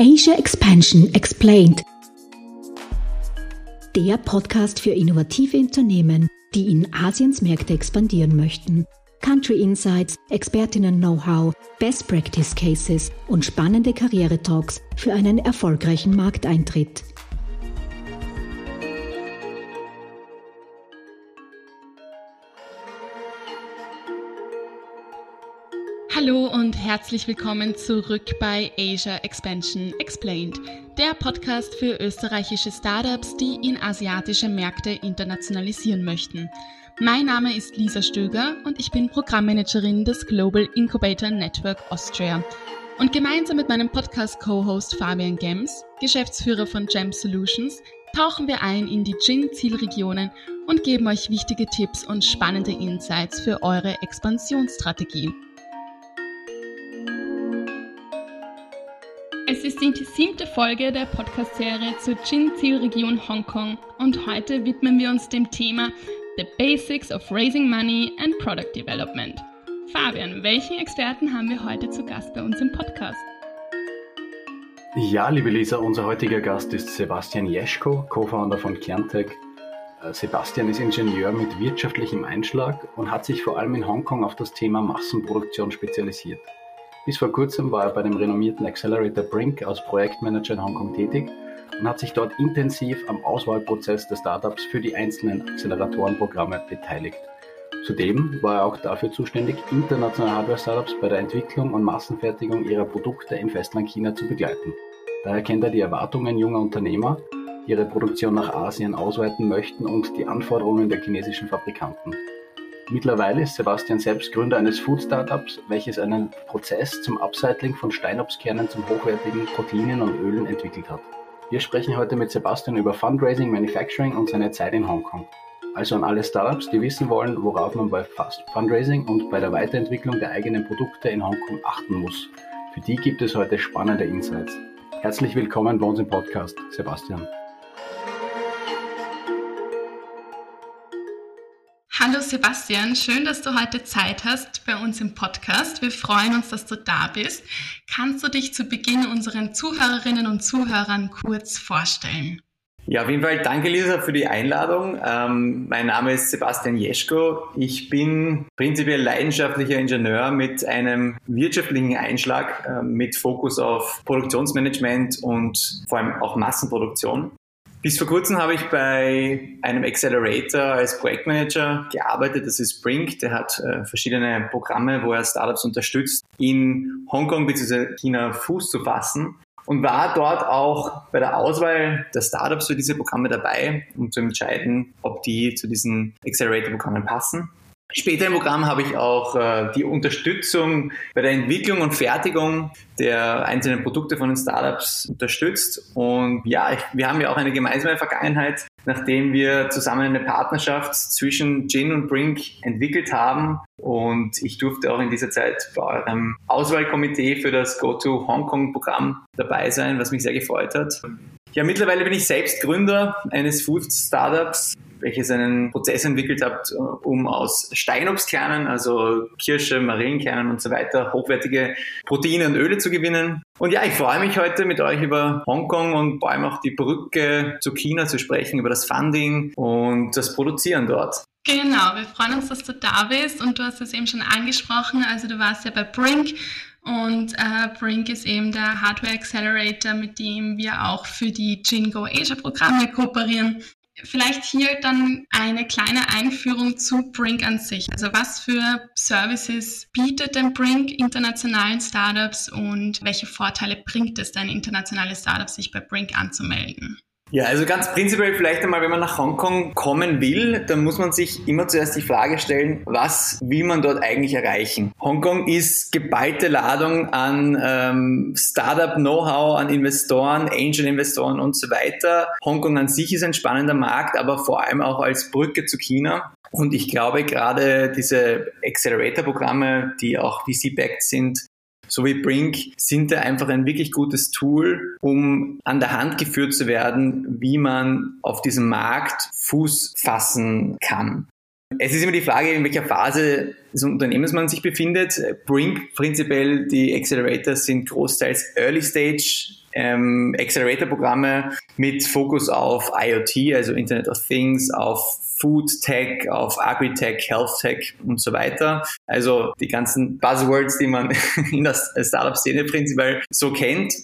Asia Expansion Explained. Der Podcast für innovative Unternehmen, die in Asiens Märkte expandieren möchten. Country Insights, Expertinnen-Know-how, Best Practice Cases und spannende Karriere-Talks für einen erfolgreichen Markteintritt. Herzlich willkommen zurück bei Asia Expansion Explained, der Podcast für österreichische Startups, die in asiatische Märkte internationalisieren möchten. Mein Name ist Lisa Stöger und ich bin Programmmanagerin des Global Incubator Network Austria. Und gemeinsam mit meinem Podcast-Co-Host Fabian Gems, Geschäftsführer von Gem Solutions, tauchen wir ein in die Gin-Zielregionen und geben euch wichtige Tipps und spannende Insights für eure Expansionsstrategie. Es ist die siebte Folge der Podcast-Serie zur Jin-Zielregion Hongkong und heute widmen wir uns dem Thema The Basics of Raising Money and Product Development. Fabian, welchen Experten haben wir heute zu Gast bei uns im Podcast? Ja, liebe Lisa, unser heutiger Gast ist Sebastian Jeschko, Co-Founder von Kerntech. Äh, Sebastian ist Ingenieur mit wirtschaftlichem Einschlag und hat sich vor allem in Hongkong auf das Thema Massenproduktion spezialisiert. Bis vor kurzem war er bei dem renommierten Accelerator Brink als Projektmanager in Hongkong tätig und hat sich dort intensiv am Auswahlprozess der Startups für die einzelnen Acceleratorenprogramme beteiligt. Zudem war er auch dafür zuständig, internationale Hardware-Startups bei der Entwicklung und Massenfertigung ihrer Produkte im Festland China zu begleiten. Daher kennt er die Erwartungen junger Unternehmer, die ihre Produktion nach Asien ausweiten möchten und die Anforderungen der chinesischen Fabrikanten. Mittlerweile ist Sebastian selbst Gründer eines Food-Startups, welches einen Prozess zum Upcycling von Steinobstkernen zum hochwertigen Proteinen und Ölen entwickelt hat. Wir sprechen heute mit Sebastian über Fundraising, Manufacturing und seine Zeit in Hongkong. Also an alle Startups, die wissen wollen, worauf man bei Fast Fundraising und bei der Weiterentwicklung der eigenen Produkte in Hongkong achten muss. Für die gibt es heute spannende Insights. Herzlich willkommen bei uns im Podcast, Sebastian. Hallo Sebastian, schön, dass du heute Zeit hast bei uns im Podcast. Wir freuen uns, dass du da bist. Kannst du dich zu Beginn unseren Zuhörerinnen und Zuhörern kurz vorstellen? Ja, auf jeden Fall danke Lisa für die Einladung. Ähm, mein Name ist Sebastian Jeschko. Ich bin prinzipiell leidenschaftlicher Ingenieur mit einem wirtschaftlichen Einschlag äh, mit Fokus auf Produktionsmanagement und vor allem auch Massenproduktion. Bis vor kurzem habe ich bei einem Accelerator als Projektmanager gearbeitet. Das ist Brink. Der hat äh, verschiedene Programme, wo er Startups unterstützt, in Hongkong bzw. China Fuß zu fassen. Und war dort auch bei der Auswahl der Startups für diese Programme dabei, um zu entscheiden, ob die zu diesen Accelerator-Programmen passen. Später im Programm habe ich auch äh, die Unterstützung bei der Entwicklung und Fertigung der einzelnen Produkte von den Startups unterstützt. Und ja, ich, wir haben ja auch eine gemeinsame Vergangenheit, nachdem wir zusammen eine Partnerschaft zwischen Gin und Brink entwickelt haben. Und ich durfte auch in dieser Zeit bei eurem Auswahlkomitee für das Go-to Hongkong Programm dabei sein, was mich sehr gefreut hat. Ja, mittlerweile bin ich selbst Gründer eines Food Startups, welches einen Prozess entwickelt hat, um aus Steinobstkernen, also Kirsche, Marillenkernen und so weiter, hochwertige Proteine und Öle zu gewinnen. Und ja, ich freue mich heute mit euch über Hongkong und vor allem auch die Brücke zu China zu sprechen, über das Funding und das Produzieren dort. Genau, wir freuen uns, dass du da bist und du hast es eben schon angesprochen. Also du warst ja bei Brink und äh, Brink ist eben der Hardware Accelerator, mit dem wir auch für die Jingo Asia Programme kooperieren. Vielleicht hier dann eine kleine Einführung zu Brink an sich. Also was für Services bietet denn Brink internationalen Startups und welche Vorteile bringt es denn internationale Startups, sich bei Brink anzumelden? Ja, also ganz prinzipiell vielleicht einmal, wenn man nach Hongkong kommen will, dann muss man sich immer zuerst die Frage stellen, was will man dort eigentlich erreichen? Hongkong ist geballte Ladung an ähm, Startup-Know-how, an Investoren, Angel-Investoren und so weiter. Hongkong an sich ist ein spannender Markt, aber vor allem auch als Brücke zu China. Und ich glaube, gerade diese Accelerator-Programme, die auch VC-backed sind, so wie Brink sind da einfach ein wirklich gutes Tool, um an der Hand geführt zu werden, wie man auf diesem Markt Fuß fassen kann. Es ist immer die Frage, in welcher Phase des Unternehmens man sich befindet. Brink prinzipiell, die Accelerators sind großteils Early Stage ähm, Accelerator-Programme mit Fokus auf IoT, also Internet of Things, auf Food Tech, auf Agri-Tech, Health Tech und so weiter. Also die ganzen Buzzwords, die man in der Startup-Szene prinzipiell so kennt.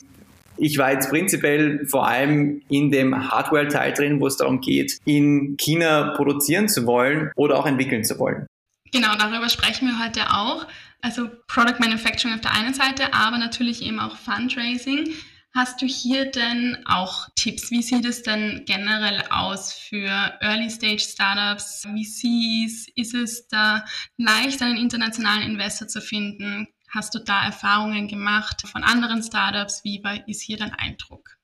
Ich war jetzt prinzipiell vor allem in dem Hardware-Teil drin, wo es darum geht, in China produzieren zu wollen oder auch entwickeln zu wollen. Genau, darüber sprechen wir heute auch. Also Product Manufacturing auf der einen Seite, aber natürlich eben auch Fundraising. Hast du hier denn auch Tipps? Wie sieht es denn generell aus für Early Stage Startups, VCs? Ist es da leicht, einen internationalen Investor zu finden? Hast du da Erfahrungen gemacht von anderen Startups? Wie ist hier dein Eindruck?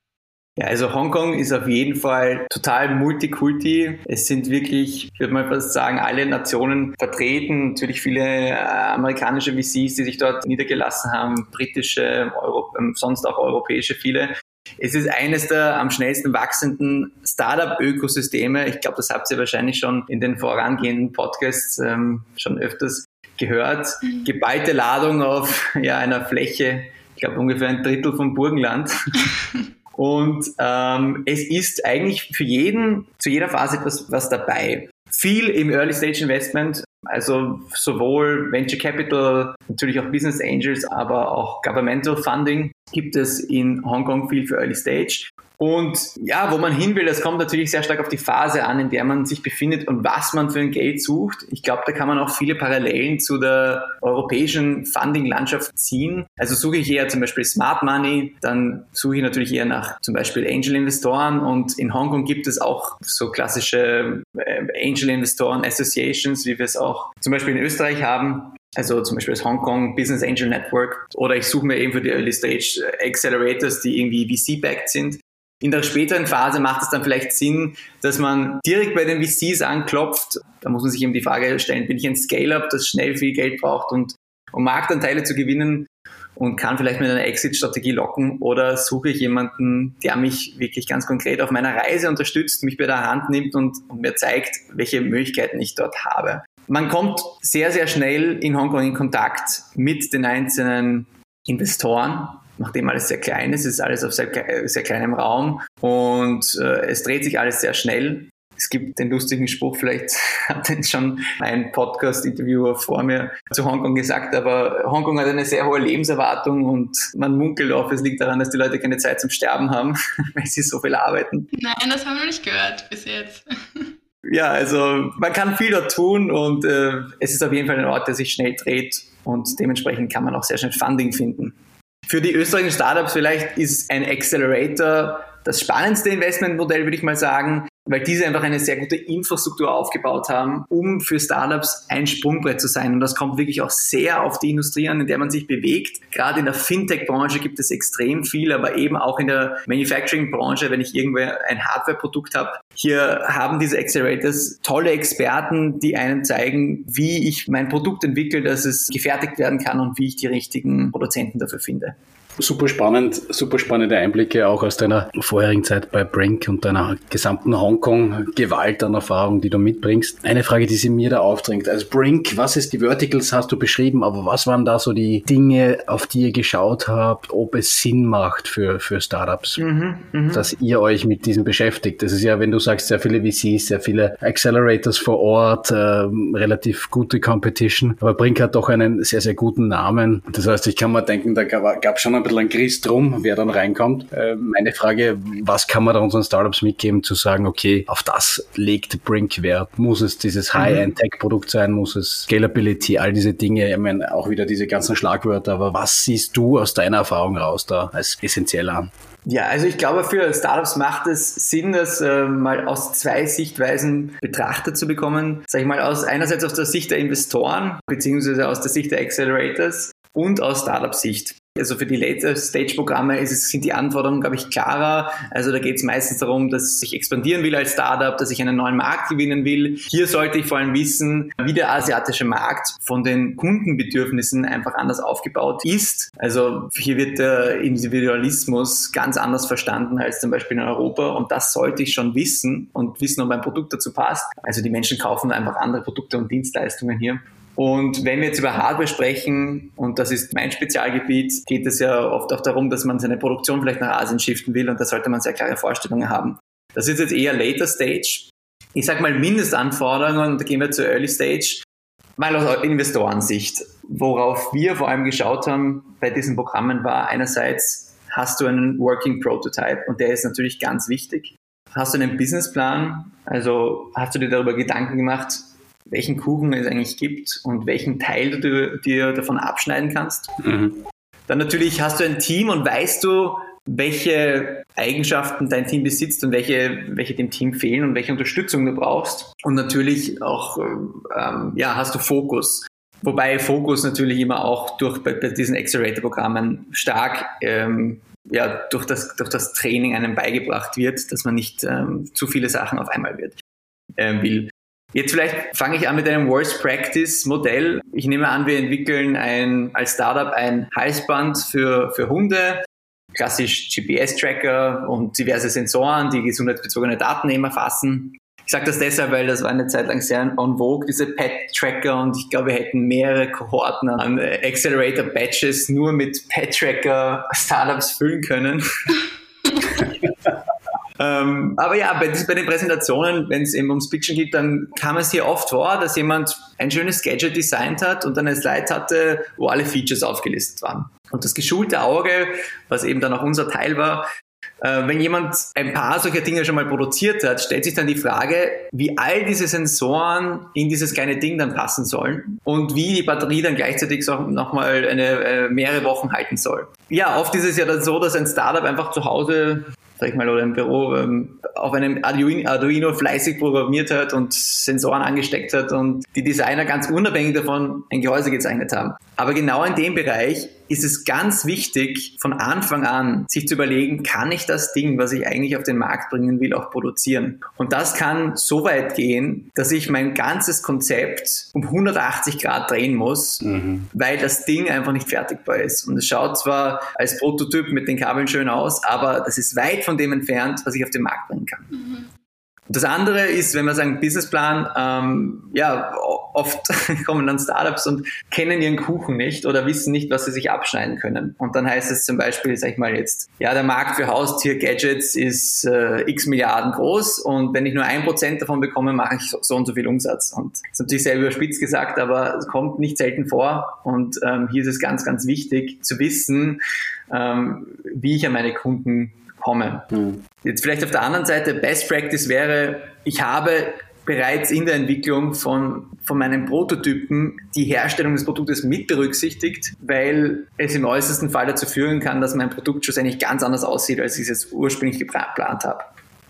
Ja, also Hongkong ist auf jeden Fall total Multikulti. Es sind wirklich, ich würde mal fast sagen, alle Nationen vertreten. Natürlich viele äh, amerikanische VCs, die sich dort niedergelassen haben, britische, Euro, ähm, sonst auch europäische viele. Es ist eines der am schnellsten wachsenden Startup-Ökosysteme. Ich glaube, das habt ihr wahrscheinlich schon in den vorangehenden Podcasts ähm, schon öfters gehört. Mhm. Geballte Ladung auf ja, einer Fläche, ich glaube ungefähr ein Drittel vom Burgenland. Und ähm, es ist eigentlich für jeden, zu jeder Phase etwas was dabei. Viel im Early Stage Investment, also sowohl Venture Capital, natürlich auch Business Angels, aber auch Governmental Funding gibt es in Hongkong viel für Early Stage. Und ja, wo man hin will, das kommt natürlich sehr stark auf die Phase an, in der man sich befindet und was man für ein Geld sucht. Ich glaube, da kann man auch viele Parallelen zu der europäischen Funding-Landschaft ziehen. Also suche ich eher zum Beispiel Smart Money, dann suche ich natürlich eher nach zum Beispiel Angel-Investoren und in Hongkong gibt es auch so klassische äh, Angel-Investoren Associations, wie wir es auch zum Beispiel in Österreich haben. Also zum Beispiel das Hong Kong Business Angel Network. Oder ich suche mir eben für die Early Stage Accelerators, die irgendwie VC-backed sind. In der späteren Phase macht es dann vielleicht Sinn, dass man direkt bei den VCs anklopft. Da muss man sich eben die Frage stellen, bin ich ein Scale-up, das schnell viel Geld braucht und, um Marktanteile zu gewinnen und kann vielleicht mit einer Exit-Strategie locken oder suche ich jemanden, der mich wirklich ganz konkret auf meiner Reise unterstützt, mich bei der Hand nimmt und, und mir zeigt, welche Möglichkeiten ich dort habe. Man kommt sehr, sehr schnell in Hongkong in Kontakt mit den einzelnen Investoren nachdem alles sehr klein ist, ist alles auf sehr, sehr kleinem Raum und äh, es dreht sich alles sehr schnell. Es gibt den lustigen Spruch, vielleicht hat den schon ein Podcast-Interviewer vor mir zu Hongkong gesagt, aber Hongkong hat eine sehr hohe Lebenserwartung und man munkelt oft, es liegt daran, dass die Leute keine Zeit zum Sterben haben, weil sie so viel arbeiten. Nein, das haben wir nicht gehört bis jetzt. Ja, also man kann viel dort tun und äh, es ist auf jeden Fall ein Ort, der sich schnell dreht und dementsprechend kann man auch sehr schnell Funding finden. Für die österreichischen Startups vielleicht ist ein Accelerator das spannendste Investmentmodell, würde ich mal sagen, weil diese einfach eine sehr gute Infrastruktur aufgebaut haben, um für Startups ein Sprungbrett zu sein. Und das kommt wirklich auch sehr auf die Industrie an, in der man sich bewegt. Gerade in der Fintech-Branche gibt es extrem viel, aber eben auch in der Manufacturing-Branche, wenn ich irgendwo ein Hardware-Produkt habe. Hier haben diese Accelerators tolle Experten, die einem zeigen, wie ich mein Produkt entwickle, dass es gefertigt werden kann und wie ich die richtigen Produzenten dafür finde. Super spannend, super spannende Einblicke auch aus deiner vorherigen Zeit bei Brink und deiner gesamten Hongkong-Gewalt an Erfahrung, die du mitbringst. Eine Frage, die sie mir da aufdringt. Also Brink, was ist die Verticals, hast du beschrieben, aber was waren da so die Dinge, auf die ihr geschaut habt, ob es Sinn macht für, für Startups, mhm, mh. dass ihr euch mit diesem beschäftigt? Das ist ja, wenn du sagst, sehr viele VCs, sehr viele Accelerators vor Ort, äh, relativ gute Competition, aber Brink hat doch einen sehr, sehr guten Namen. Das heißt, ich kann mir denken, da gab es schon ein bisschen ein Grist drum, wer dann reinkommt. Äh, meine Frage, was kann man da unseren Startups mitgeben, zu sagen, okay, auf das legt Brink Wert? Muss es dieses mhm. High-End-Tech-Produkt sein? Muss es Scalability? All diese Dinge, ich meine, auch wieder diese ganzen Schlagwörter, aber was siehst du aus deiner Erfahrung raus da als essentiell an? Ja, also ich glaube, für Startups macht es Sinn, das äh, mal aus zwei Sichtweisen betrachtet zu bekommen. Sag ich mal, aus einerseits aus der Sicht der Investoren, beziehungsweise aus der Sicht der Accelerators und aus Startup-Sicht. Also für die Late-Stage-Programme sind die Anforderungen, glaube ich, klarer. Also da geht es meistens darum, dass ich expandieren will als Startup, dass ich einen neuen Markt gewinnen will. Hier sollte ich vor allem wissen, wie der asiatische Markt von den Kundenbedürfnissen einfach anders aufgebaut ist. Also hier wird der Individualismus ganz anders verstanden als zum Beispiel in Europa und das sollte ich schon wissen und wissen, ob mein Produkt dazu passt. Also die Menschen kaufen einfach andere Produkte und Dienstleistungen hier. Und wenn wir jetzt über Hardware sprechen, und das ist mein Spezialgebiet, geht es ja oft auch darum, dass man seine Produktion vielleicht nach Asien shiften will und da sollte man sehr klare Vorstellungen haben. Das ist jetzt eher Later Stage. Ich sage mal Mindestanforderungen, da gehen wir zur Early Stage, mal aus Investorensicht. Worauf wir vor allem geschaut haben bei diesen Programmen war einerseits, hast du einen Working Prototype und der ist natürlich ganz wichtig. Hast du einen Businessplan? Also hast du dir darüber Gedanken gemacht, welchen Kuchen es eigentlich gibt und welchen Teil du dir davon abschneiden kannst. Mhm. Dann natürlich hast du ein Team und weißt du, welche Eigenschaften dein Team besitzt und welche, welche dem Team fehlen und welche Unterstützung du brauchst. Und natürlich auch, ähm, ja, hast du Fokus. Wobei Fokus natürlich immer auch durch bei, bei diesen Accelerator-Programmen stark ähm, ja, durch, das, durch das Training einem beigebracht wird, dass man nicht ähm, zu viele Sachen auf einmal wird, ähm, will. Jetzt vielleicht fange ich an mit einem Worst Practice Modell. Ich nehme an, wir entwickeln ein, als Startup ein Halsband für, für Hunde, klassisch GPS-Tracker und diverse Sensoren, die gesundheitsbezogene Daten eben erfassen. Ich sage das deshalb, weil das war eine Zeit lang sehr on vogue, diese Pet-Tracker und ich glaube, wir hätten mehrere Kohorten an Accelerator-Badges nur mit Pet-Tracker-Startups füllen können. Ähm, aber ja, bei, bei den Präsentationen, wenn es eben ums Pitchen geht, dann kam es hier oft vor, dass jemand ein schönes Gadget designt hat und dann eine Slide hatte, wo alle Features aufgelistet waren. Und das geschulte Auge, was eben dann auch unser Teil war, äh, wenn jemand ein paar solcher Dinge schon mal produziert hat, stellt sich dann die Frage, wie all diese Sensoren in dieses kleine Ding dann passen sollen und wie die Batterie dann gleichzeitig nochmal eine, äh, mehrere Wochen halten soll. Ja, oft ist es ja dann so, dass ein Startup einfach zu Hause sag ich mal, oder im Büro ähm, auf einem Arduino fleißig programmiert hat und Sensoren angesteckt hat und die Designer ganz unabhängig davon ein Gehäuse gezeichnet haben. Aber genau in dem Bereich ist es ganz wichtig, von Anfang an sich zu überlegen, kann ich das Ding, was ich eigentlich auf den Markt bringen will, auch produzieren? Und das kann so weit gehen, dass ich mein ganzes Konzept um 180 Grad drehen muss, mhm. weil das Ding einfach nicht fertigbar ist. Und es schaut zwar als Prototyp mit den Kabeln schön aus, aber das ist weit von dem entfernt, was ich auf den Markt bringen kann. Mhm. Das andere ist, wenn wir sagen Businessplan, ähm, ja, oft kommen dann Startups und kennen ihren Kuchen nicht oder wissen nicht, was sie sich abschneiden können. Und dann heißt es zum Beispiel, sag ich mal jetzt, ja, der Markt für Haustier-Gadgets ist äh, x Milliarden groß und wenn ich nur ein Prozent davon bekomme, mache ich so und so viel Umsatz. Und das ist natürlich sehr überspitzt gesagt, aber es kommt nicht selten vor. Und ähm, hier ist es ganz, ganz wichtig zu wissen, ähm, wie ich an meine Kunden kommen. Mhm. Jetzt vielleicht auf der anderen Seite, Best Practice wäre, ich habe bereits in der Entwicklung von, von meinen Prototypen die Herstellung des Produktes mit berücksichtigt, weil es im äußersten Fall dazu führen kann, dass mein Produkt schlussendlich ganz anders aussieht, als ich es ursprünglich geplant habe.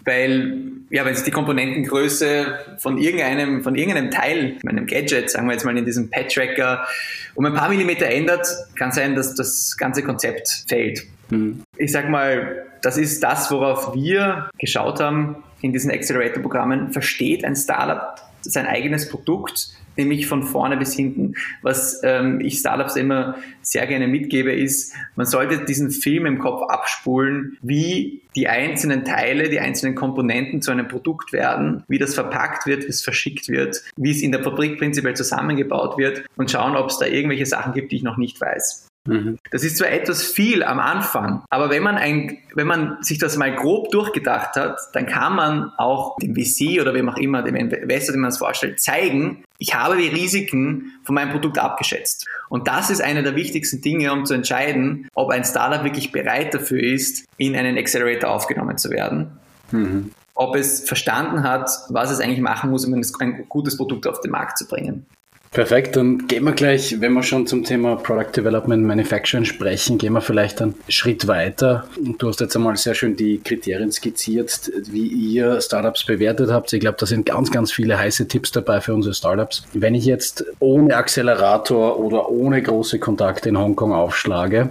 Weil, ja, wenn sich die Komponentengröße von irgendeinem, von irgendeinem Teil, meinem Gadget, sagen wir jetzt mal in diesem Pad-Tracker, um ein paar Millimeter ändert, kann sein, dass das ganze Konzept fällt. Mhm. Ich sag mal, das ist das, worauf wir geschaut haben in diesen Accelerator-Programmen. Versteht ein Startup sein eigenes Produkt, nämlich von vorne bis hinten. Was ähm, ich Startups immer sehr gerne mitgebe, ist, man sollte diesen Film im Kopf abspulen, wie die einzelnen Teile, die einzelnen Komponenten zu einem Produkt werden, wie das verpackt wird, wie es verschickt wird, wie es in der Fabrik prinzipiell zusammengebaut wird und schauen, ob es da irgendwelche Sachen gibt, die ich noch nicht weiß. Mhm. Das ist zwar etwas viel am Anfang, aber wenn man, ein, wenn man sich das mal grob durchgedacht hat, dann kann man auch dem VC oder wem auch immer, dem Investor, dem man es vorstellt, zeigen, ich habe die Risiken von meinem Produkt abgeschätzt. Und das ist eine der wichtigsten Dinge, um zu entscheiden, ob ein Startup wirklich bereit dafür ist, in einen Accelerator aufgenommen zu werden. Mhm. Ob es verstanden hat, was es eigentlich machen muss, um ein gutes Produkt auf den Markt zu bringen. Perfekt, dann gehen wir gleich, wenn wir schon zum Thema Product Development Manufacturing sprechen, gehen wir vielleicht einen Schritt weiter. Du hast jetzt einmal sehr schön die Kriterien skizziert, wie ihr Startups bewertet habt. Ich glaube, da sind ganz, ganz viele heiße Tipps dabei für unsere Startups. Wenn ich jetzt ohne Accelerator oder ohne große Kontakte in Hongkong aufschlage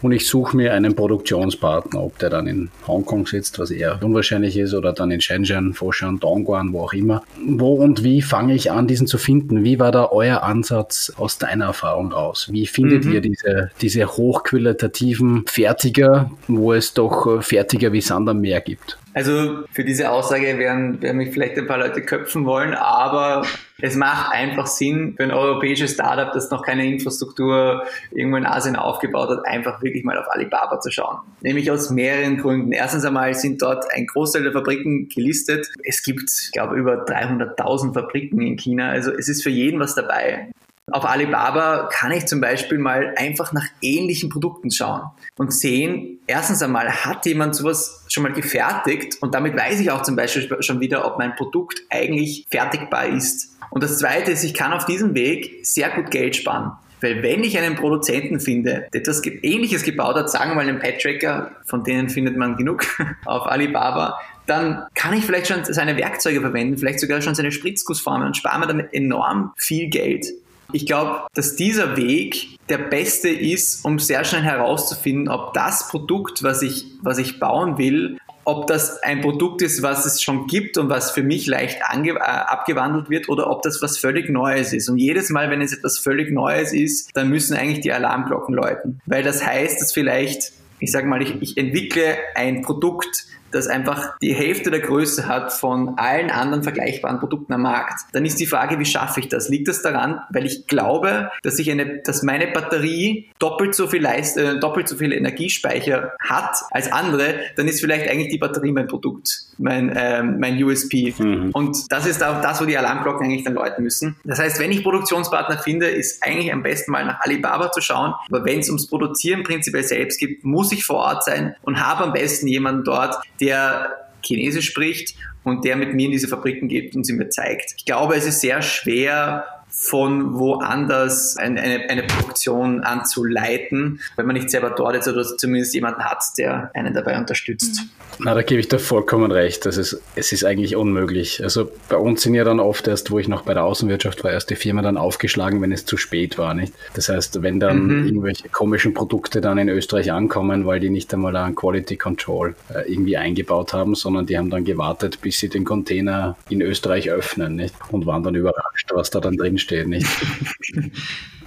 und ich suche mir einen Produktionspartner, ob der dann in Hongkong sitzt, was eher unwahrscheinlich ist, oder dann in Shenzhen, Foshan, Dongguan, wo auch immer. Wo und wie fange ich an, diesen zu finden? Wie war da euer Ansatz aus deiner Erfahrung raus? Wie findet mhm. ihr diese, diese hochqualitativen Fertiger, wo es doch äh, Fertiger wie Sand am Meer gibt? Also für diese Aussage werden, werden mich vielleicht ein paar Leute köpfen wollen, aber es macht einfach Sinn für ein europäisches Startup, das noch keine Infrastruktur irgendwo in Asien aufgebaut hat, einfach wirklich mal auf Alibaba zu schauen. Nämlich aus mehreren Gründen. Erstens einmal sind dort ein Großteil der Fabriken gelistet. Es gibt, ich glaube, über 300.000 Fabriken in China. Also es ist für jeden was dabei. Auf Alibaba kann ich zum Beispiel mal einfach nach ähnlichen Produkten schauen und sehen, erstens einmal, hat jemand sowas schon mal gefertigt und damit weiß ich auch zum Beispiel schon wieder, ob mein Produkt eigentlich fertigbar ist. Und das Zweite ist, ich kann auf diesem Weg sehr gut Geld sparen. Weil wenn ich einen Produzenten finde, der etwas Ähnliches gebaut hat, sagen wir mal einen Pad-Tracker, von denen findet man genug auf Alibaba, dann kann ich vielleicht schon seine Werkzeuge verwenden, vielleicht sogar schon seine Spritzgussformen und spare mir damit enorm viel Geld. Ich glaube, dass dieser Weg der beste ist, um sehr schnell herauszufinden, ob das Produkt, was ich, was ich bauen will, ob das ein Produkt ist, was es schon gibt und was für mich leicht äh, abgewandelt wird oder ob das was völlig Neues ist. Und jedes Mal, wenn es etwas völlig Neues ist, dann müssen eigentlich die Alarmglocken läuten. Weil das heißt, dass vielleicht, ich sage mal, ich, ich entwickle ein Produkt, das einfach die Hälfte der Größe hat von allen anderen vergleichbaren Produkten am Markt, dann ist die Frage, wie schaffe ich das? Liegt das daran, weil ich glaube, dass ich eine, dass meine Batterie doppelt so viel Leist, äh, doppelt so viel Energiespeicher hat als andere, dann ist vielleicht eigentlich die Batterie mein Produkt, mein, ähm, mein USP. Mhm. Und das ist auch das, wo die Alarmglocken eigentlich dann läuten müssen. Das heißt, wenn ich Produktionspartner finde, ist eigentlich am besten mal nach Alibaba zu schauen. Aber wenn es ums Produzieren prinzipiell selbst geht, muss ich vor Ort sein und habe am besten jemanden dort, der Chinesisch spricht und der mit mir in diese Fabriken geht und sie mir zeigt. Ich glaube, es ist sehr schwer, von woanders eine, eine, eine Produktion anzuleiten, wenn man nicht selber dort ist oder zumindest jemanden hat, der einen dabei unterstützt. Na, da gebe ich dir vollkommen recht. Das ist, es ist eigentlich unmöglich. Also bei uns sind ja dann oft erst, wo ich noch bei der Außenwirtschaft war, erst die Firma dann aufgeschlagen, wenn es zu spät war. Nicht? Das heißt, wenn dann mhm. irgendwelche komischen Produkte dann in Österreich ankommen, weil die nicht einmal ein Quality Control äh, irgendwie eingebaut haben, sondern die haben dann gewartet, bis sie den Container in Österreich öffnen nicht? und waren dann überrascht, was da dann drin steht. Nicht?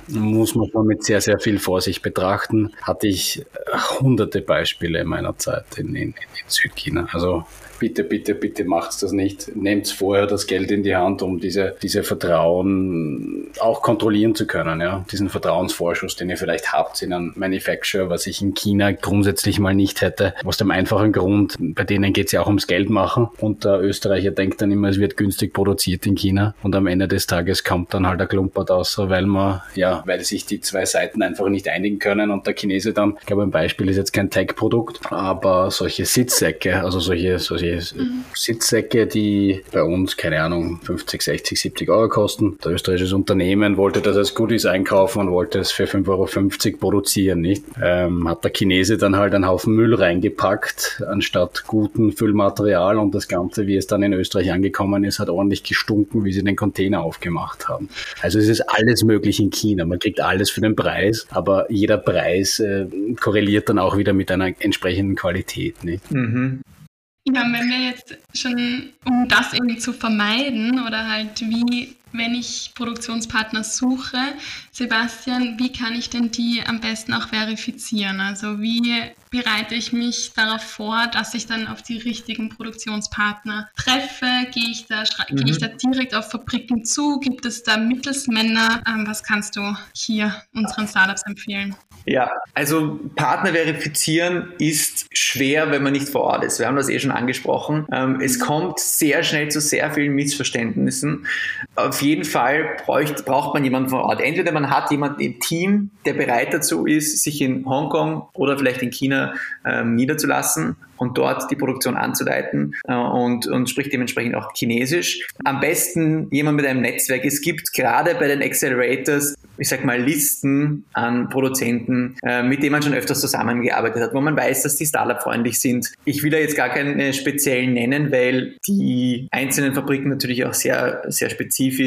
muss man schon mit sehr, sehr viel Vorsicht betrachten. Hatte ich hunderte Beispiele in meiner Zeit in, in, in Südchina. Also bitte, bitte, bitte macht's das nicht. Nehmt vorher das Geld in die Hand, um diese, diese Vertrauen auch kontrollieren zu können, ja. Diesen Vertrauensvorschuss, den ihr vielleicht habt in einem Manufacturer, was ich in China grundsätzlich mal nicht hätte. Aus dem einfachen Grund, bei denen geht's ja auch ums Geld machen und der Österreicher denkt dann immer, es wird günstig produziert in China und am Ende des Tages kommt dann halt der Klumpert aus, weil man, ja, weil sich die zwei Seiten einfach nicht einigen können und der Chinese dann, ich glaube, ein Beispiel ist jetzt kein Tech-Produkt, aber solche Sitzsäcke, also solche, solche mhm. Sitzsäcke, die bei uns, keine Ahnung, 50, 60, 70 Euro kosten. Der österreichische Unternehmen wollte das als Goodies einkaufen und wollte es für 5,50 Euro produzieren, nicht? Ähm, hat der Chinese dann halt einen Haufen Müll reingepackt, anstatt guten Füllmaterial und das Ganze, wie es dann in Österreich angekommen ist, hat ordentlich gestunken, wie sie den Container aufgemacht haben. Also es ist alles möglich in China. Man kriegt alles für den Preis, aber jeder Preis äh, korreliert dann auch wieder mit einer entsprechenden Qualität. Nicht? Mhm. Ja, wenn wir jetzt schon, um das irgendwie zu vermeiden oder halt wie wenn ich Produktionspartner suche, Sebastian, wie kann ich denn die am besten auch verifizieren? Also wie bereite ich mich darauf vor, dass ich dann auf die richtigen Produktionspartner treffe? Gehe ich da, mhm. gehe ich da direkt auf Fabriken zu? Gibt es da Mittelsmänner? Ähm, was kannst du hier unseren Startups empfehlen? Ja, also Partner verifizieren ist schwer, wenn man nicht vor Ort ist. Wir haben das eh schon angesprochen. Ähm, es kommt sehr schnell zu sehr vielen Missverständnissen. Auf jeden Fall bräucht, braucht man jemanden vor Ort. Entweder man hat jemanden im Team, der bereit dazu ist, sich in Hongkong oder vielleicht in China ähm, niederzulassen und dort die Produktion anzuleiten äh, und, und spricht dementsprechend auch Chinesisch. Am besten jemand mit einem Netzwerk. Es gibt gerade bei den Accelerators, ich sag mal, Listen an Produzenten, äh, mit denen man schon öfters zusammengearbeitet hat, wo man weiß, dass die Startup-freundlich sind. Ich will da jetzt gar keine speziellen nennen, weil die einzelnen Fabriken natürlich auch sehr, sehr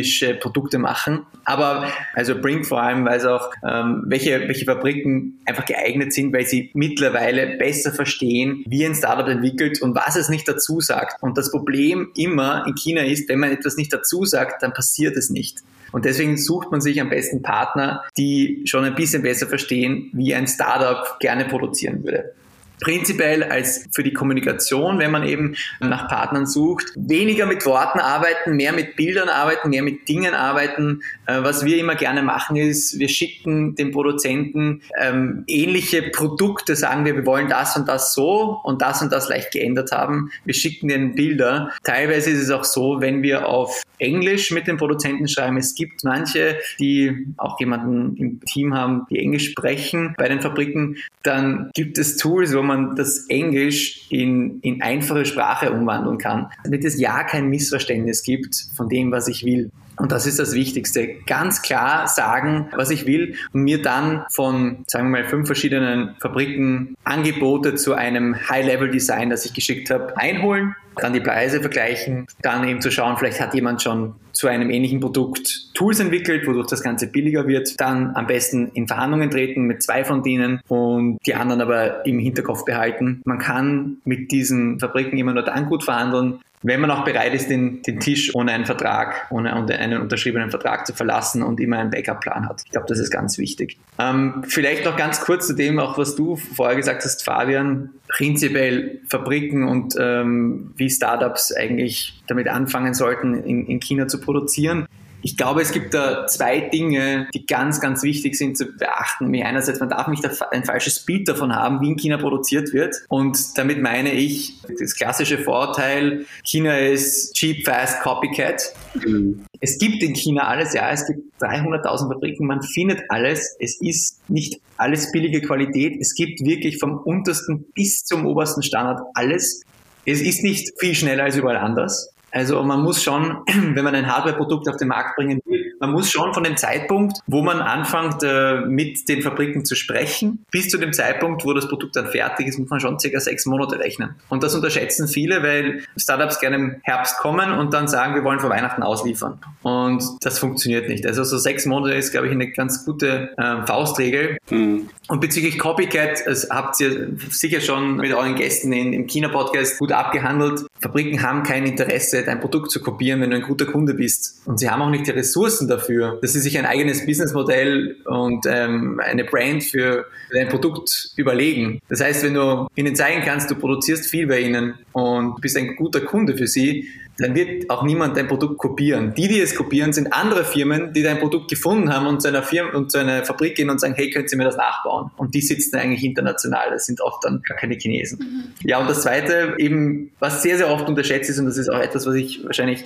spezifische Produkte machen. Aber also Brink vor allem weiß auch, ähm, welche, welche Fabriken einfach geeignet sind, weil sie mittlerweile besser verstehen, wie ein Startup entwickelt und was es nicht dazu sagt. Und das Problem immer in China ist, wenn man etwas nicht dazu sagt, dann passiert es nicht. Und deswegen sucht man sich am besten Partner, die schon ein bisschen besser verstehen, wie ein Startup gerne produzieren würde. Prinzipiell als für die Kommunikation, wenn man eben nach Partnern sucht, weniger mit Worten arbeiten, mehr mit Bildern arbeiten, mehr mit Dingen arbeiten. Äh, was wir immer gerne machen ist, wir schicken den Produzenten ähm, ähnliche Produkte, sagen wir, wir wollen das und das so und das und das leicht geändert haben. Wir schicken den Bilder. Teilweise ist es auch so, wenn wir auf Englisch mit den Produzenten schreiben, es gibt manche, die auch jemanden im Team haben, die Englisch sprechen bei den Fabriken, dann gibt es Tools, wo man das Englisch in, in einfache Sprache umwandeln kann, damit es ja kein Missverständnis gibt von dem, was ich will. Und das ist das Wichtigste. Ganz klar sagen, was ich will und mir dann von, sagen wir mal, fünf verschiedenen Fabriken Angebote zu einem High-Level-Design, das ich geschickt habe, einholen, dann die Preise vergleichen, dann eben zu schauen, vielleicht hat jemand schon zu einem ähnlichen Produkt Tools entwickelt, wodurch das Ganze billiger wird, dann am besten in Verhandlungen treten mit zwei von denen und die anderen aber im Hinterkopf behalten. Man kann mit diesen Fabriken immer nur dann gut verhandeln, wenn man auch bereit ist, den, den Tisch ohne einen Vertrag, ohne einen unterschriebenen Vertrag zu verlassen und immer einen Backup-Plan hat. Ich glaube, das ist ganz wichtig. Ähm, vielleicht noch ganz kurz zu dem, auch was du vorher gesagt hast, Fabian. Prinzipiell Fabriken und ähm, wie Startups eigentlich damit anfangen sollten, in, in China zu produzieren. Ich glaube, es gibt da zwei Dinge, die ganz, ganz wichtig sind zu beachten. Nämlich einerseits, man darf nicht ein falsches Bild davon haben, wie in China produziert wird. Und damit meine ich das klassische Vorteil, China ist cheap, fast, copycat. Mhm. Es gibt in China alles, ja, es gibt 300.000 Fabriken, man findet alles. Es ist nicht alles billige Qualität. Es gibt wirklich vom untersten bis zum obersten Standard alles. Es ist nicht viel schneller als überall anders. Also man muss schon, wenn man ein Hardware-Produkt auf den Markt bringen will, man muss schon von dem Zeitpunkt, wo man anfängt äh, mit den Fabriken zu sprechen, bis zu dem Zeitpunkt, wo das Produkt dann fertig ist, muss man schon circa sechs Monate rechnen. Und das unterschätzen viele, weil Startups gerne im Herbst kommen und dann sagen, wir wollen vor Weihnachten ausliefern. Und das funktioniert nicht. Also so sechs Monate ist, glaube ich, eine ganz gute äh, Faustregel. Mhm. Und bezüglich Copycat, das habt ihr sicher schon mit euren Gästen in, im China-Podcast gut abgehandelt. Fabriken haben kein Interesse, dein Produkt zu kopieren, wenn du ein guter Kunde bist. Und sie haben auch nicht die Ressourcen dafür, dass sie sich ein eigenes Businessmodell und ähm, eine Brand für dein Produkt überlegen. Das heißt, wenn du ihnen zeigen kannst, du produzierst viel bei ihnen und bist ein guter Kunde für sie, dann wird auch niemand dein Produkt kopieren. Die, die es kopieren, sind andere Firmen, die dein Produkt gefunden haben und zu einer Firma und zu einer Fabrik gehen und sagen, hey, könnt ihr mir das nachbauen? Und die sitzen eigentlich international. Das sind oft dann gar keine Chinesen. Mhm. Ja, und das zweite, eben, was sehr, sehr oft unterschätzt ist, und das ist auch etwas, was ich wahrscheinlich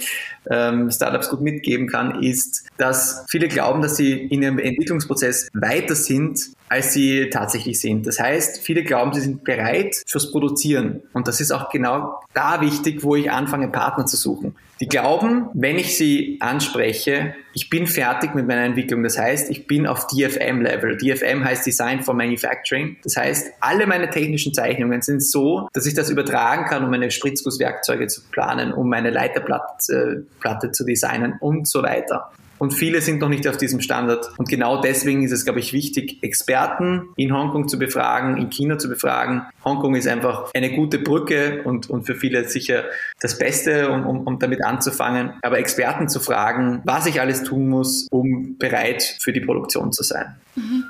ähm, Startups gut mitgeben kann, ist, dass viele glauben, dass sie in ihrem Entwicklungsprozess weiter sind, als sie tatsächlich sind. Das heißt, viele glauben, sie sind bereit fürs Produzieren. Und das ist auch genau da wichtig, wo ich anfange, Partner zu suchen. Die glauben, wenn ich sie anspreche, ich bin fertig mit meiner Entwicklung. Das heißt, ich bin auf DFM-Level. DFM heißt Design for Manufacturing. Das heißt, alle meine technischen Zeichnungen sind so, dass ich das übertragen kann, um meine Spritzgusswerkzeuge zu planen, um meine Leiterplatte äh, zu designen und so weiter. Und viele sind noch nicht auf diesem Standard. Und genau deswegen ist es, glaube ich, wichtig, Experten in Hongkong zu befragen, in China zu befragen. Hongkong ist einfach eine gute Brücke und, und für viele sicher das Beste, um, um, um damit anzufangen. Aber Experten zu fragen, was ich alles tun muss, um bereit für die Produktion zu sein. Mhm.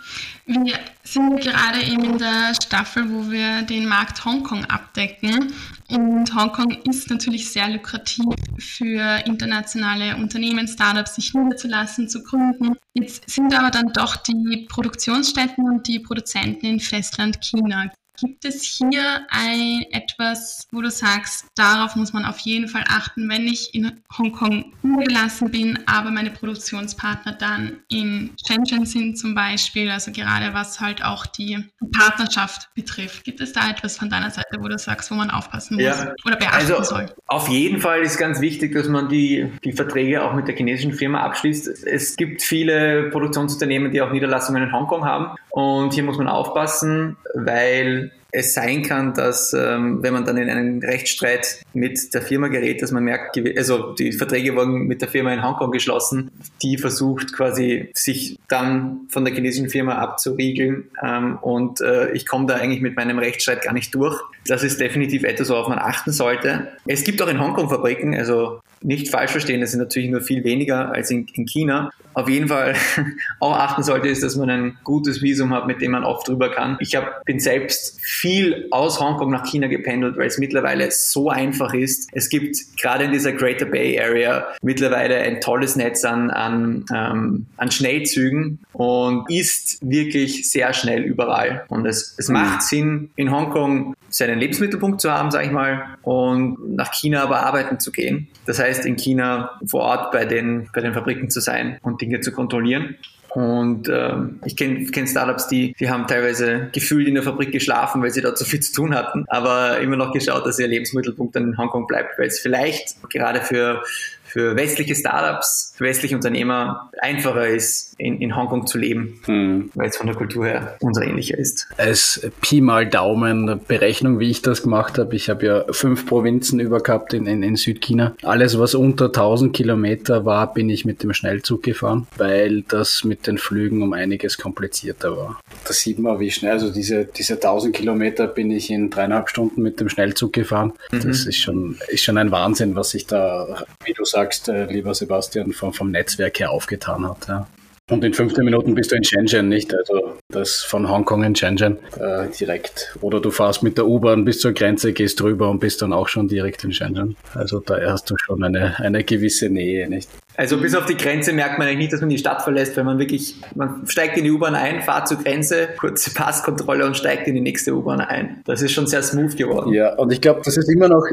Wir sind gerade eben in der Staffel, wo wir den Markt Hongkong abdecken. Und Hongkong ist natürlich sehr lukrativ für internationale Unternehmen, Startups, sich niederzulassen, zu gründen. Jetzt sind aber dann doch die Produktionsstätten und die Produzenten in Festland China. Gibt es hier ein etwas, wo du sagst, darauf muss man auf jeden Fall achten, wenn ich in Hongkong umgelassen bin, aber meine Produktionspartner dann in Shenzhen sind zum Beispiel, also gerade was halt auch die Partnerschaft betrifft. Gibt es da etwas von deiner Seite, wo du sagst, wo man aufpassen muss ja, oder beachten also soll? Auf jeden Fall ist ganz wichtig, dass man die, die Verträge auch mit der chinesischen Firma abschließt. Es gibt viele Produktionsunternehmen, die auch Niederlassungen in Hongkong haben und hier muss man aufpassen, weil es sein kann, dass ähm, wenn man dann in einen Rechtsstreit mit der Firma gerät, dass man merkt, also die Verträge wurden mit der Firma in Hongkong geschlossen, die versucht quasi sich dann von der chinesischen Firma abzuriegeln ähm, und äh, ich komme da eigentlich mit meinem Rechtsstreit gar nicht durch. Das ist definitiv etwas, worauf man achten sollte. Es gibt auch in Hongkong Fabriken, also nicht falsch verstehen, das sind natürlich nur viel weniger als in, in China. Auf jeden Fall auch achten sollte, ist, dass man ein gutes Visum hat, mit dem man oft drüber kann. Ich hab, bin selbst viel aus Hongkong nach China gependelt, weil es mittlerweile so einfach ist. Es gibt gerade in dieser Greater Bay Area mittlerweile ein tolles Netz an, an, ähm, an Schnellzügen und ist wirklich sehr schnell überall. Und es, es macht Sinn, in Hongkong seinen Lebensmittelpunkt zu haben, sage ich mal, und nach China aber arbeiten zu gehen. Das heißt, in China vor Ort bei den, bei den Fabriken zu sein und Dinge zu kontrollieren. Und ähm, ich kenne kenn Startups, die, die haben teilweise gefühlt in der Fabrik geschlafen, weil sie dort so viel zu tun hatten, aber immer noch geschaut, dass ihr Lebensmittelpunkt dann in Hongkong bleibt, weil es vielleicht gerade für für westliche Startups, für westliche Unternehmer einfacher ist, in, in Hongkong zu leben, hm. weil es von der Kultur her unser ähnlicher ist. Als Pi mal Daumen Berechnung, wie ich das gemacht habe, ich habe ja fünf Provinzen über gehabt in, in, in Südchina. Alles, was unter 1000 Kilometer war, bin ich mit dem Schnellzug gefahren, weil das mit den Flügen um einiges komplizierter war. Da sieht man, wie schnell, also diese, diese 1000 Kilometer bin ich in dreieinhalb Stunden mit dem Schnellzug gefahren. Mhm. Das ist schon, ist schon ein Wahnsinn, was ich da, wie du sagst, sagst, äh, lieber Sebastian, vom, vom Netzwerk her aufgetan hat. Ja. Und in 15 Minuten bist du in Shenzhen, nicht? Also das von Hongkong in Shenzhen äh, direkt. Oder du fährst mit der U-Bahn bis zur Grenze, gehst drüber und bist dann auch schon direkt in Shenzhen. Also da hast du schon eine, eine gewisse Nähe, nicht? Also bis auf die Grenze merkt man eigentlich nicht, dass man die Stadt verlässt, wenn man wirklich, man steigt in die U-Bahn ein, fahrt zur Grenze, kurze Passkontrolle und steigt in die nächste U-Bahn ein. Das ist schon sehr smooth geworden. Ja, und ich glaube, das ist immer noch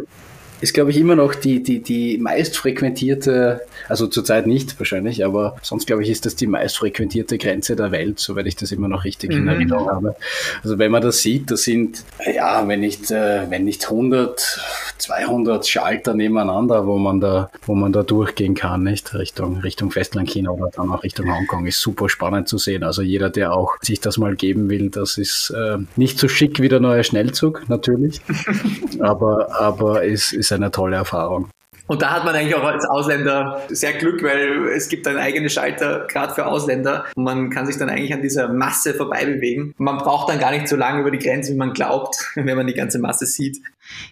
ist, glaube ich, immer noch die, die, die meist frequentierte, also zurzeit nicht wahrscheinlich, aber sonst, glaube ich, ist das die meist frequentierte Grenze der Welt, soweit ich das immer noch richtig mhm. in Erinnerung habe. Also wenn man das sieht, das sind, ja, wenn nicht, äh, wenn nicht 100, 200 Schalter nebeneinander, wo man da, wo man da durchgehen kann, nicht? Richtung, Richtung Festland China oder dann auch Richtung Hongkong, ist super spannend zu sehen. Also jeder, der auch sich das mal geben will, das ist äh, nicht so schick wie der neue Schnellzug, natürlich, aber, aber es ist ist eine tolle Erfahrung. Und da hat man eigentlich auch als Ausländer sehr Glück, weil es gibt einen eigenen Schalter, gerade für Ausländer. Und man kann sich dann eigentlich an dieser Masse vorbei bewegen. Man braucht dann gar nicht so lange über die Grenze, wie man glaubt, wenn man die ganze Masse sieht.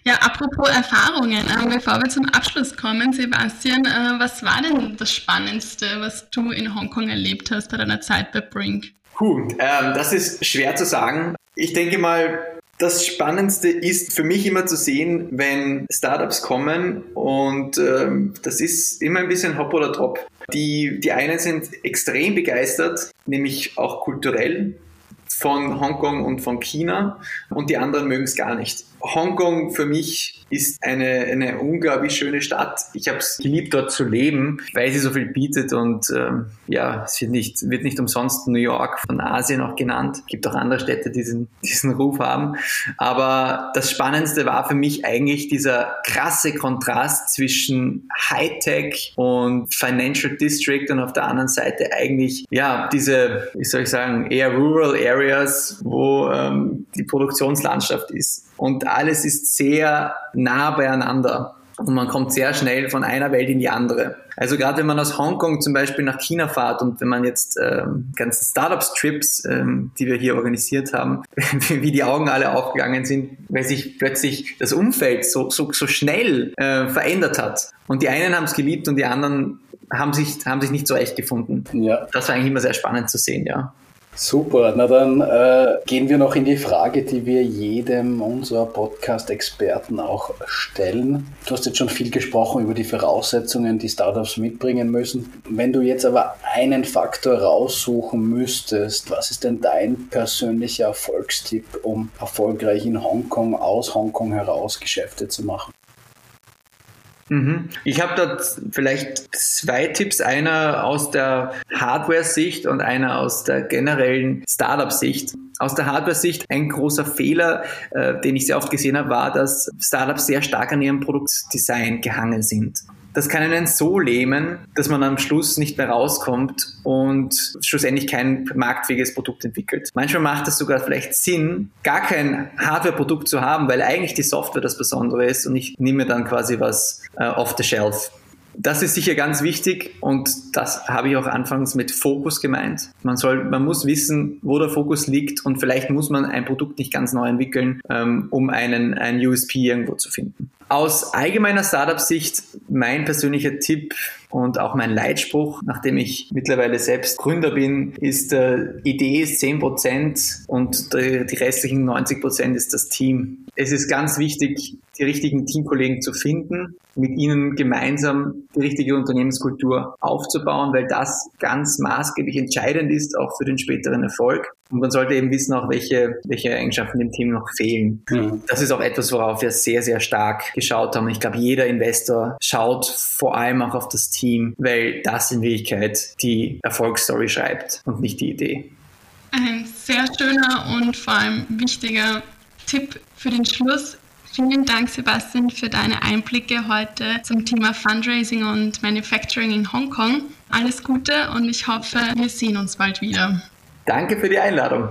Ja, apropos Erfahrungen, äh, bevor wir zum Abschluss kommen, Sebastian, äh, was war denn das Spannendste, was du in Hongkong erlebt hast bei deiner Zeit bei Brink? Puh, ähm, das ist schwer zu sagen. Ich denke mal, das Spannendste ist für mich immer zu sehen, wenn Startups kommen und ähm, das ist immer ein bisschen Hop oder Top. Die, die einen sind extrem begeistert, nämlich auch kulturell von Hongkong und von China und die anderen mögen es gar nicht. Hongkong für mich ist eine, eine unglaublich schöne Stadt. Ich habe es geliebt, dort zu leben, weil sie so viel bietet und ähm, ja, es wird nicht, wird nicht umsonst New York von Asien auch genannt. Es gibt auch andere Städte, die diesen, diesen Ruf haben. Aber das Spannendste war für mich eigentlich dieser krasse Kontrast zwischen Hightech und Financial District und auf der anderen Seite eigentlich, ja, diese, wie soll ich sagen, eher Rural Areas, wo ähm, die Produktionslandschaft ist. Und alles ist sehr nah beieinander. Und man kommt sehr schnell von einer Welt in die andere. Also gerade wenn man aus Hongkong zum Beispiel nach China fährt und wenn man jetzt ähm, ganzen Startups-Trips, ähm, die wir hier organisiert haben, wie die Augen alle aufgegangen sind, weil sich plötzlich das Umfeld so, so, so schnell äh, verändert hat. Und die einen haben es geliebt und die anderen haben sich, haben sich nicht so echt gefunden. Ja. Das war eigentlich immer sehr spannend zu sehen, ja. Super, na dann äh, gehen wir noch in die Frage, die wir jedem unserer Podcast-Experten auch stellen. Du hast jetzt schon viel gesprochen über die Voraussetzungen, die Startups mitbringen müssen. Wenn du jetzt aber einen Faktor raussuchen müsstest, was ist denn dein persönlicher Erfolgstipp, um erfolgreich in Hongkong, aus Hongkong heraus Geschäfte zu machen? Mhm. Ich habe dort vielleicht zwei Tipps, einer aus der Hardware-Sicht und einer aus der generellen Startup-Sicht. Aus der Hardware-Sicht ein großer Fehler, äh, den ich sehr oft gesehen habe, war, dass Startups sehr stark an ihrem Produktdesign gehangen sind das kann einen so lähmen, dass man am Schluss nicht mehr rauskommt und schlussendlich kein marktfähiges Produkt entwickelt. Manchmal macht es sogar vielleicht Sinn, gar kein Hardware-Produkt zu haben, weil eigentlich die Software das Besondere ist und ich nehme dann quasi was äh, off the shelf. Das ist sicher ganz wichtig und das habe ich auch anfangs mit Fokus gemeint. Man soll, man muss wissen, wo der Fokus liegt und vielleicht muss man ein Produkt nicht ganz neu entwickeln, ähm, um einen, einen USP irgendwo zu finden. Aus allgemeiner Startup-Sicht mein persönlicher Tipp und auch mein Leitspruch, nachdem ich mittlerweile selbst Gründer bin, ist, äh, Idee ist 10% und die, die restlichen 90% ist das Team. Es ist ganz wichtig, die richtigen Teamkollegen zu finden, mit ihnen gemeinsam die richtige Unternehmenskultur aufzubauen, weil das ganz maßgeblich entscheidend ist, auch für den späteren Erfolg. Und man sollte eben wissen auch, welche, welche Eigenschaften dem Team noch fehlen. Mhm. Das ist auch etwas, worauf wir sehr, sehr stark geschaut haben. Ich glaube, jeder Investor schaut vor allem auch auf das Team, weil das in Wirklichkeit die Erfolgsstory schreibt und nicht die Idee. Ein sehr schöner und vor allem wichtiger Tipp für den Schluss. Vielen Dank, Sebastian, für deine Einblicke heute zum Thema Fundraising und Manufacturing in Hongkong. Alles Gute und ich hoffe, wir sehen uns bald wieder. Danke für die Einladung.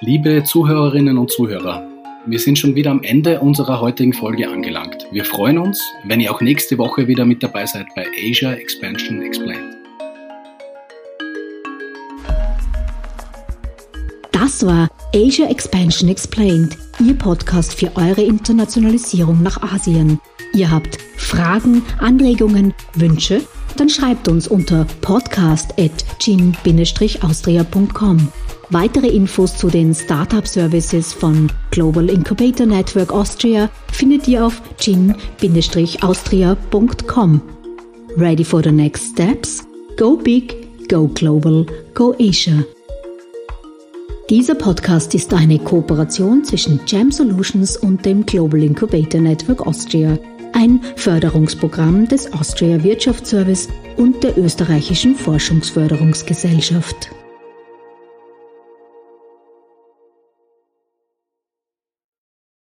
Liebe Zuhörerinnen und Zuhörer, wir sind schon wieder am Ende unserer heutigen Folge angelangt. Wir freuen uns, wenn ihr auch nächste Woche wieder mit dabei seid bei Asia Expansion Explained. Das war Asia Expansion Explained, Ihr Podcast für eure Internationalisierung nach Asien. Ihr habt Fragen, Anregungen, Wünsche? Dann schreibt uns unter podcast.gin-austria.com. Weitere Infos zu den Startup Services von Global Incubator Network Austria findet ihr auf gin-austria.com. Ready for the next steps? Go big, go global, go Asia. Dieser Podcast ist eine Kooperation zwischen Jam Solutions und dem Global Incubator Network Austria, ein Förderungsprogramm des Austria Wirtschaftsservice und der österreichischen Forschungsförderungsgesellschaft.